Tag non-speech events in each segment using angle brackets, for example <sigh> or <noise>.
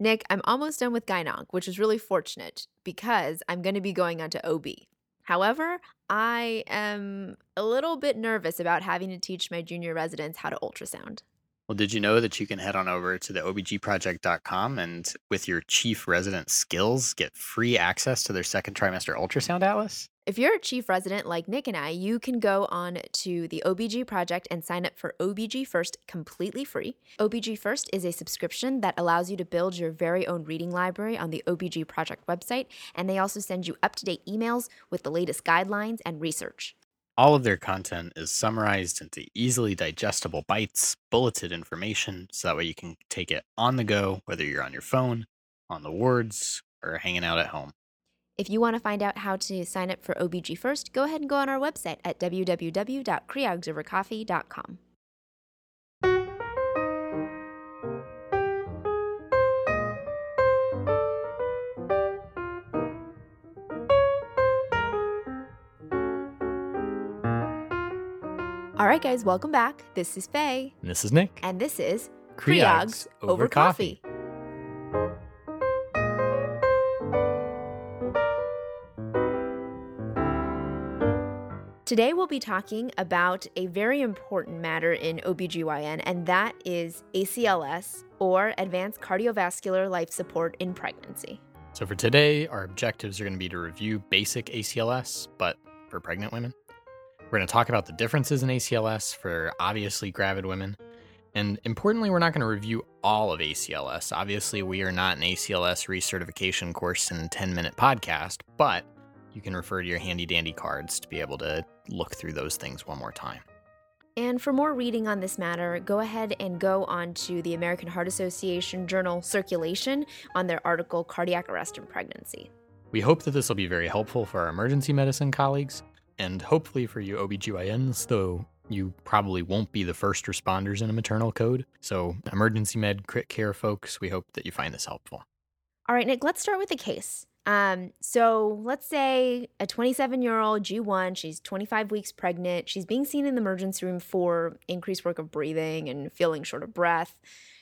Nick, I'm almost done with Gynonc, which is really fortunate because I'm going to be going on to OB. However, I am a little bit nervous about having to teach my junior residents how to ultrasound. Well, did you know that you can head on over to the obgproject.com and with your chief resident skills get free access to their second trimester ultrasound atlas? If you're a chief resident like Nick and I, you can go on to the OBG project and sign up for OBG First completely free. OBG First is a subscription that allows you to build your very own reading library on the OBG project website, and they also send you up to date emails with the latest guidelines and research. All of their content is summarized into easily digestible bites, bulleted information, so that way you can take it on the go, whether you're on your phone, on the wards, or hanging out at home. If you want to find out how to sign up for OBG First, go ahead and go on our website at www.creogsovercoffee.com. All right, guys, welcome back. This is Faye. And this is Nick. And this is Creogs Over Coffee. Today, we'll be talking about a very important matter in OBGYN, and that is ACLS, or Advanced Cardiovascular Life Support in Pregnancy. So, for today, our objectives are going to be to review basic ACLS, but for pregnant women. We're going to talk about the differences in ACLS for obviously gravid women. And importantly, we're not going to review all of ACLS. Obviously, we are not an ACLS recertification course and 10 minute podcast, but you can refer to your handy dandy cards to be able to look through those things one more time. And for more reading on this matter, go ahead and go on to the American Heart Association journal Circulation on their article Cardiac Arrest in Pregnancy. We hope that this will be very helpful for our emergency medicine colleagues and hopefully for you OBGYNs, though you probably won't be the first responders in a maternal code. So, emergency med crit care folks, we hope that you find this helpful. All right, Nick, let's start with the case. Um, so let's say a 27 year old G1, she's 25 weeks pregnant. She's being seen in the emergency room for increased work of breathing and feeling short of breath.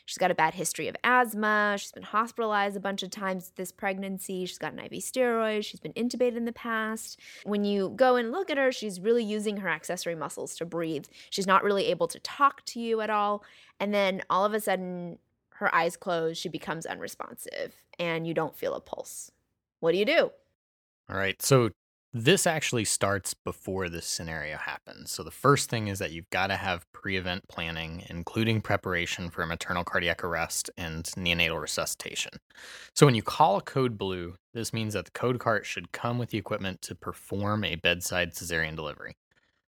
She's got a bad history of asthma. She's been hospitalized a bunch of times this pregnancy. She's got an IV steroid. She's been intubated in the past. When you go and look at her, she's really using her accessory muscles to breathe. She's not really able to talk to you at all. And then all of a sudden, her eyes close, she becomes unresponsive, and you don't feel a pulse. What do you do? All right. So this actually starts before this scenario happens. So the first thing is that you've got to have pre-event planning, including preparation for a maternal cardiac arrest and neonatal resuscitation. So when you call a code blue, this means that the code cart should come with the equipment to perform a bedside cesarean delivery.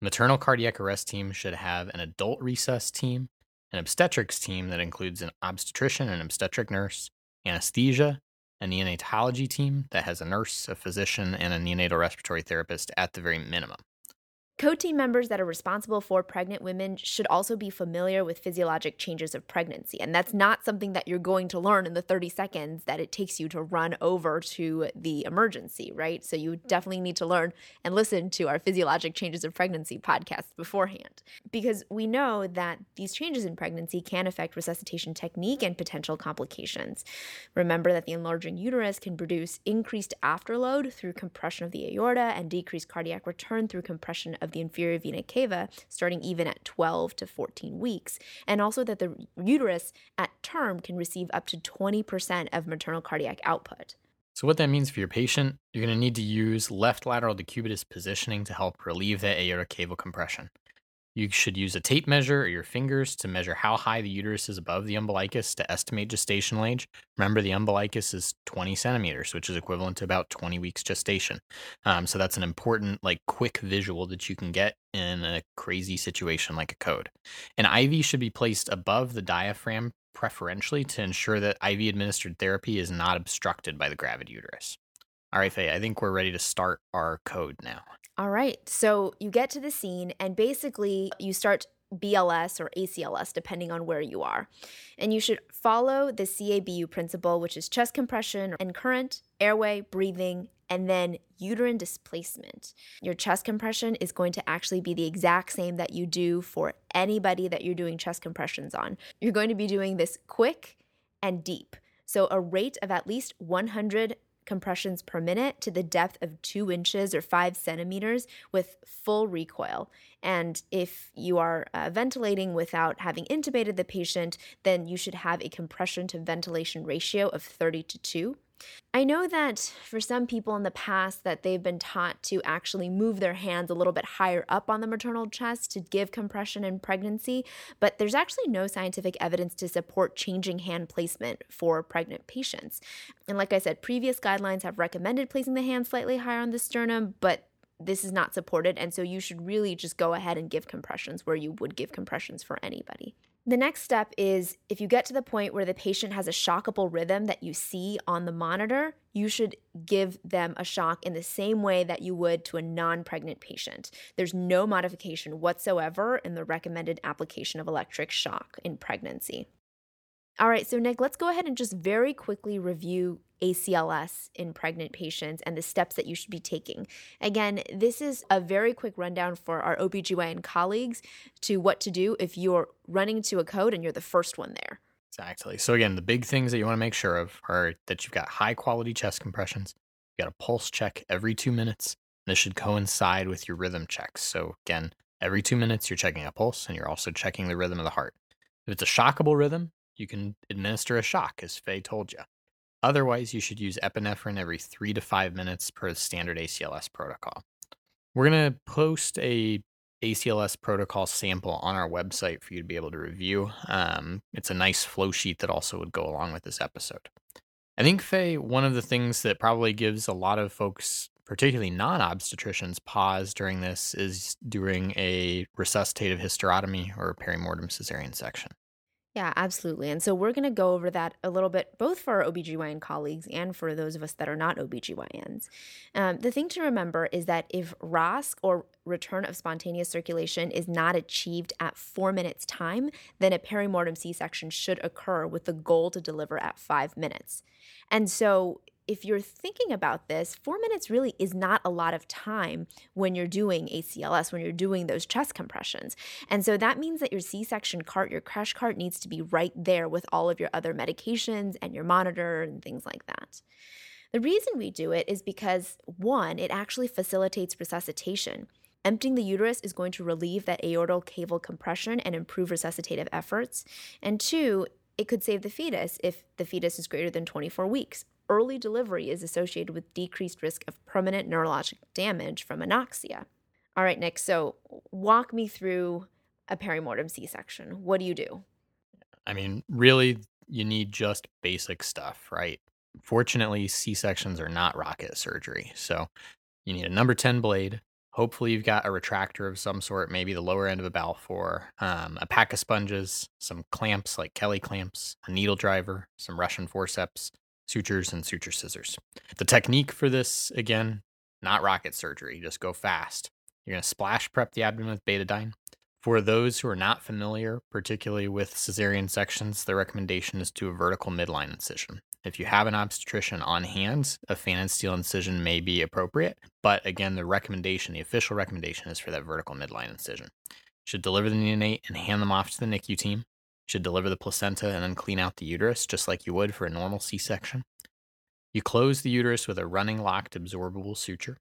Maternal cardiac arrest team should have an adult resus team, an obstetrics team that includes an obstetrician and obstetric nurse, anesthesia, a neonatology team that has a nurse, a physician, and a neonatal respiratory therapist at the very minimum. Code team members that are responsible for pregnant women should also be familiar with physiologic changes of pregnancy. And that's not something that you're going to learn in the 30 seconds that it takes you to run over to the emergency, right? So you definitely need to learn and listen to our physiologic changes of pregnancy podcast beforehand. Because we know that these changes in pregnancy can affect resuscitation technique and potential complications. Remember that the enlarging uterus can produce increased afterload through compression of the aorta and decreased cardiac return through compression of the inferior vena cava starting even at 12 to 14 weeks, and also that the uterus at term can receive up to 20% of maternal cardiac output. So, what that means for your patient, you're going to need to use left lateral decubitus positioning to help relieve that aortocaval compression. You should use a tape measure or your fingers to measure how high the uterus is above the umbilicus to estimate gestational age. Remember, the umbilicus is 20 centimeters, which is equivalent to about 20 weeks gestation. Um, so that's an important, like, quick visual that you can get in a crazy situation like a code. An IV should be placed above the diaphragm, preferentially to ensure that IV administered therapy is not obstructed by the gravid uterus. All right, Faye, I think we're ready to start our code now. All right. So you get to the scene, and basically, you start BLS or ACLS, depending on where you are. And you should follow the CABU principle, which is chest compression and current, airway, breathing, and then uterine displacement. Your chest compression is going to actually be the exact same that you do for anybody that you're doing chest compressions on. You're going to be doing this quick and deep. So, a rate of at least 100 compressions per minute to the depth of two inches or five centimeters with full recoil. And if you are uh, ventilating without having intubated the patient, then you should have a compression to ventilation ratio of 30 to 2. I know that for some people in the past that they've been taught to actually move their hands a little bit higher up on the maternal chest to give compression in pregnancy, but there's actually no scientific evidence to support changing hand placement for pregnant patients. And like I said, previous guidelines have recommended placing the hand slightly higher on the sternum, but this is not supported and so you should really just go ahead and give compressions where you would give compressions for anybody. The next step is if you get to the point where the patient has a shockable rhythm that you see on the monitor, you should give them a shock in the same way that you would to a non pregnant patient. There's no modification whatsoever in the recommended application of electric shock in pregnancy. All right, so Nick, let's go ahead and just very quickly review ACLS in pregnant patients and the steps that you should be taking. Again, this is a very quick rundown for our OBGYN colleagues to what to do if you're running to a code and you're the first one there. Exactly. So, again, the big things that you want to make sure of are that you've got high quality chest compressions, you got a pulse check every two minutes. This should coincide with your rhythm checks. So, again, every two minutes, you're checking a pulse and you're also checking the rhythm of the heart. If it's a shockable rhythm, you can administer a shock, as Faye told you. Otherwise, you should use epinephrine every three to five minutes per standard ACLS protocol. We're going to post a ACLS protocol sample on our website for you to be able to review. Um, it's a nice flow sheet that also would go along with this episode. I think, Faye, one of the things that probably gives a lot of folks, particularly non obstetricians, pause during this is during a resuscitative hysterotomy or perimortem cesarean section. Yeah, absolutely. And so we're going to go over that a little bit, both for our OBGYN colleagues and for those of us that are not OBGYNs. Um, the thing to remember is that if ROSC or return of spontaneous circulation is not achieved at four minutes' time, then a perimortem C section should occur with the goal to deliver at five minutes. And so if you're thinking about this, four minutes really is not a lot of time when you're doing ACLS, when you're doing those chest compressions. And so that means that your C section cart, your crash cart needs to be right there with all of your other medications and your monitor and things like that. The reason we do it is because one, it actually facilitates resuscitation. Emptying the uterus is going to relieve that aortal caval compression and improve resuscitative efforts. And two, it could save the fetus if the fetus is greater than 24 weeks early delivery is associated with decreased risk of permanent neurologic damage from anoxia. All right, Nick, so walk me through a perimortem C section. What do you do? I mean, really, you need just basic stuff, right? Fortunately, C sections are not rocket surgery. So you need a number 10 blade. Hopefully, you've got a retractor of some sort, maybe the lower end of a Balfour, um, a pack of sponges, some clamps like Kelly clamps, a needle driver, some Russian forceps, sutures and suture scissors. The technique for this, again, not rocket surgery, just go fast. You're going to splash prep the abdomen with betadine. For those who are not familiar, particularly with cesarean sections, the recommendation is to a vertical midline incision. If you have an obstetrician on hand, a Pfannenstiel incision may be appropriate. But again, the recommendation, the official recommendation is for that vertical midline incision. You should deliver the neonate and hand them off to the NICU team should deliver the placenta and then clean out the uterus just like you would for a normal C section. You close the uterus with a running locked absorbable suture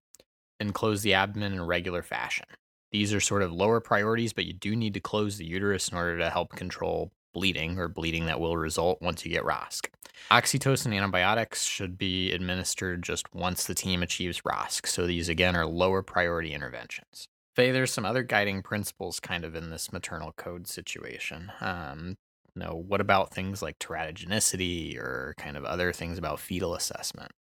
and close the abdomen in a regular fashion. These are sort of lower priorities, but you do need to close the uterus in order to help control bleeding or bleeding that will result once you get ROSC. Oxytocin antibiotics should be administered just once the team achieves ROSC. So these again are lower priority interventions. Faye, there's some other guiding principles kind of in this maternal code situation. Um, you know, what about things like teratogenicity or kind of other things about fetal assessment?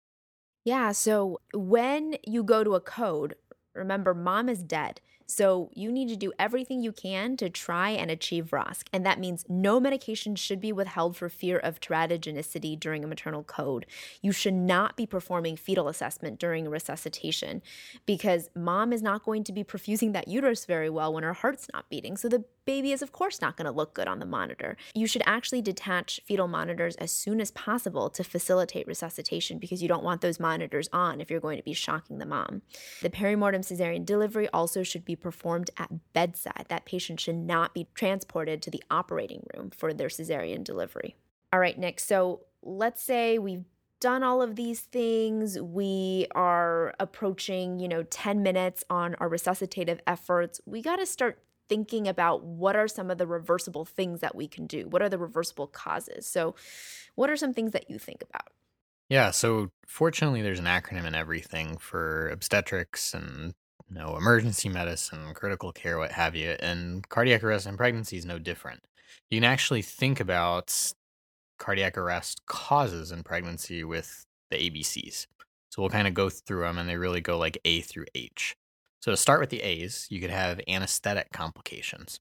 Yeah, so when you go to a code, remember mom is dead. So you need to do everything you can to try and achieve ROSC. And that means no medication should be withheld for fear of teratogenicity during a maternal code. You should not be performing fetal assessment during resuscitation because mom is not going to be perfusing that uterus very well when her heart's not beating. So the baby is, of course, not going to look good on the monitor. You should actually detach fetal monitors as soon as possible to facilitate resuscitation because you don't want those monitors on if you're going to be shocking the mom. The perimortem cesarean delivery also should be performed at bedside. That patient should not be transported to the operating room for their cesarean delivery. All right, Nick. So let's say we've done all of these things. We are approaching, you know, 10 minutes on our resuscitative efforts. We got to start thinking about what are some of the reversible things that we can do? What are the reversible causes? So, what are some things that you think about? Yeah, so fortunately, there's an acronym in everything for obstetrics and you know emergency medicine, critical care, what have you. And cardiac arrest and pregnancy is no different. You can actually think about cardiac arrest causes in pregnancy with the ABCs. So we'll kind of go through them and they really go like A through H. So to start with the A's, you could have anesthetic complications.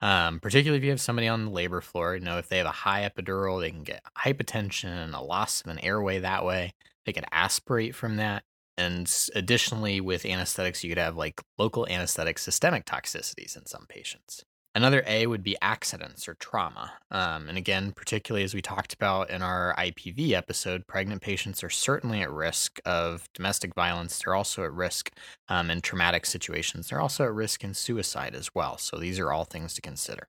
Um, particularly if you have somebody on the labor floor, you know, if they have a high epidural, they can get hypotension, and a loss of an airway that way. They could aspirate from that. And additionally, with anesthetics, you could have like local anesthetic systemic toxicities in some patients. Another A would be accidents or trauma. Um, and again, particularly as we talked about in our IPV episode, pregnant patients are certainly at risk of domestic violence. They're also at risk um, in traumatic situations. They're also at risk in suicide as well. So these are all things to consider.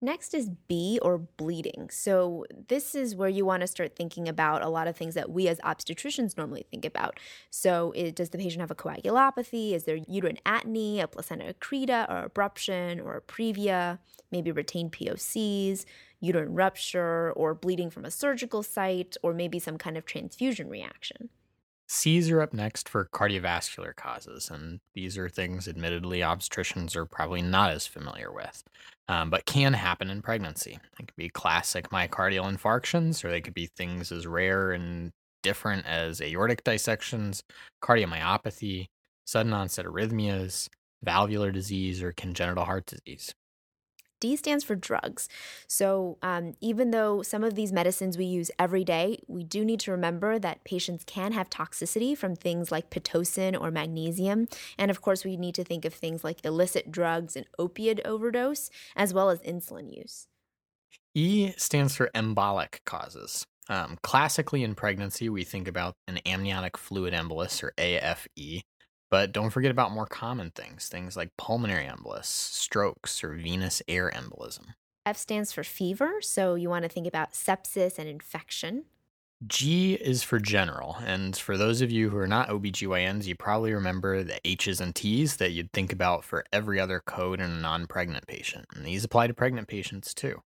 Next is B or bleeding. So, this is where you want to start thinking about a lot of things that we as obstetricians normally think about. So, it, does the patient have a coagulopathy? Is there uterine atony, a placenta accreta, or abruption, or a previa? Maybe retained POCs, uterine rupture, or bleeding from a surgical site, or maybe some kind of transfusion reaction. C's are up next for cardiovascular causes, and these are things, admittedly, obstetricians are probably not as familiar with, um, but can happen in pregnancy. It could be classic myocardial infarctions, or they could be things as rare and different as aortic dissections, cardiomyopathy, sudden onset arrhythmias, valvular disease, or congenital heart disease. D stands for drugs. So, um, even though some of these medicines we use every day, we do need to remember that patients can have toxicity from things like Pitocin or magnesium. And of course, we need to think of things like illicit drugs and opioid overdose, as well as insulin use. E stands for embolic causes. Um, classically, in pregnancy, we think about an amniotic fluid embolus or AFE, but don't forget about more common things, things like pulmonary embolus, strokes, or venous air embolism. F stands for fever, so you want to think about sepsis and infection. G is for general, and for those of you who are not OBGYNs, you probably remember the H's and T's that you'd think about for every other code in a non pregnant patient. And these apply to pregnant patients too.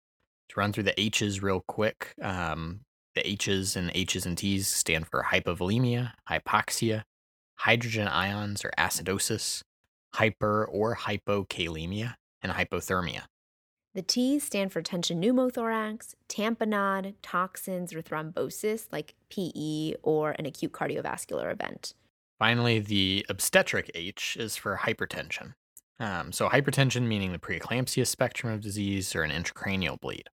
To run through the H's real quick, um, the H's and H's and T's stand for hypovolemia, hypoxia, hydrogen ions or acidosis, hyper or hypokalemia, and hypothermia. The T's stand for tension pneumothorax, tamponade, toxins, or thrombosis like PE or an acute cardiovascular event. Finally, the obstetric H is for hypertension. Um, so, hypertension meaning the preeclampsia spectrum of disease or an intracranial bleed.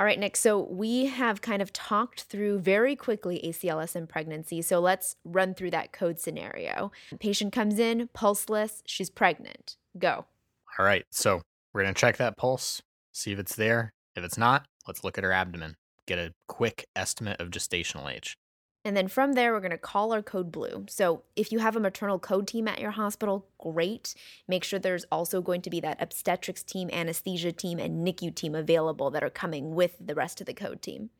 All right, Nick. So we have kind of talked through very quickly ACLS and pregnancy. So let's run through that code scenario. Patient comes in, pulseless, she's pregnant. Go. All right. So we're going to check that pulse, see if it's there. If it's not, let's look at her abdomen, get a quick estimate of gestational age. And then from there, we're going to call our code blue. So if you have a maternal code team at your hospital, great. Make sure there's also going to be that obstetrics team, anesthesia team, and NICU team available that are coming with the rest of the code team.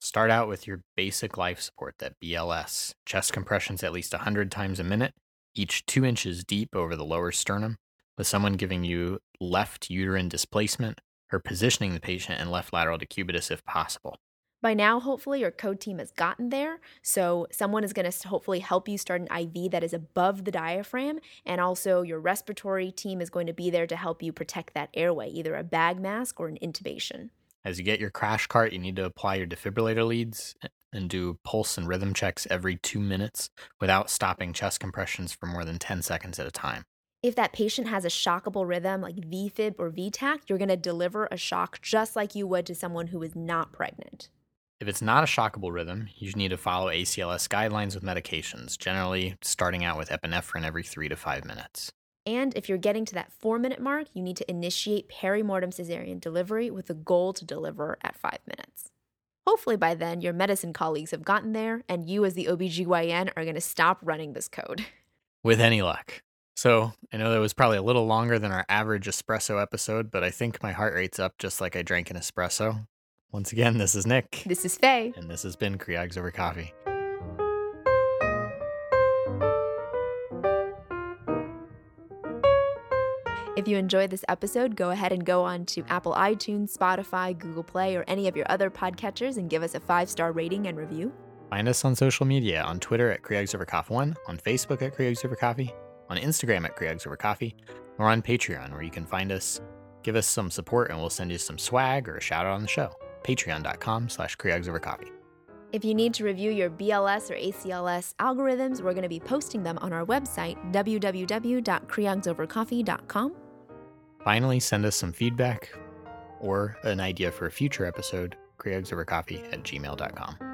Start out with your basic life support, that BLS. Chest compressions at least 100 times a minute, each two inches deep over the lower sternum, with someone giving you left uterine displacement or positioning the patient in left lateral decubitus if possible. By now, hopefully, your code team has gotten there. So, someone is going to hopefully help you start an IV that is above the diaphragm. And also, your respiratory team is going to be there to help you protect that airway, either a bag mask or an intubation. As you get your crash cart, you need to apply your defibrillator leads and do pulse and rhythm checks every two minutes without stopping chest compressions for more than 10 seconds at a time. If that patient has a shockable rhythm like VFib or VTach, you're going to deliver a shock just like you would to someone who is not pregnant. If it's not a shockable rhythm, you need to follow ACLS guidelines with medications, generally starting out with epinephrine every three to five minutes. And if you're getting to that four minute mark, you need to initiate perimortem cesarean delivery with a goal to deliver at five minutes. Hopefully, by then, your medicine colleagues have gotten there, and you, as the OBGYN, are going to stop running this code. <laughs> With any luck. So, I know that was probably a little longer than our average espresso episode, but I think my heart rate's up just like I drank an espresso. Once again, this is Nick. This is Faye. And this has been Creogs Over Coffee. If you enjoyed this episode, go ahead and go on to Apple iTunes, Spotify, Google Play, or any of your other podcatchers and give us a five star rating and review. Find us on social media on Twitter at CreogsoverCoffee1, on Facebook at Creogsovercoffee, on Instagram at Creogsovercoffee, or on Patreon, where you can find us, give us some support, and we'll send you some swag or a shout out on the show. Patreon.com slash Creogsovercoffee. If you need to review your BLS or ACLS algorithms, we're going to be posting them on our website, www.creogsovercoffee.com. Finally, send us some feedback or an idea for a future episode, creogsovercoffee at gmail.com.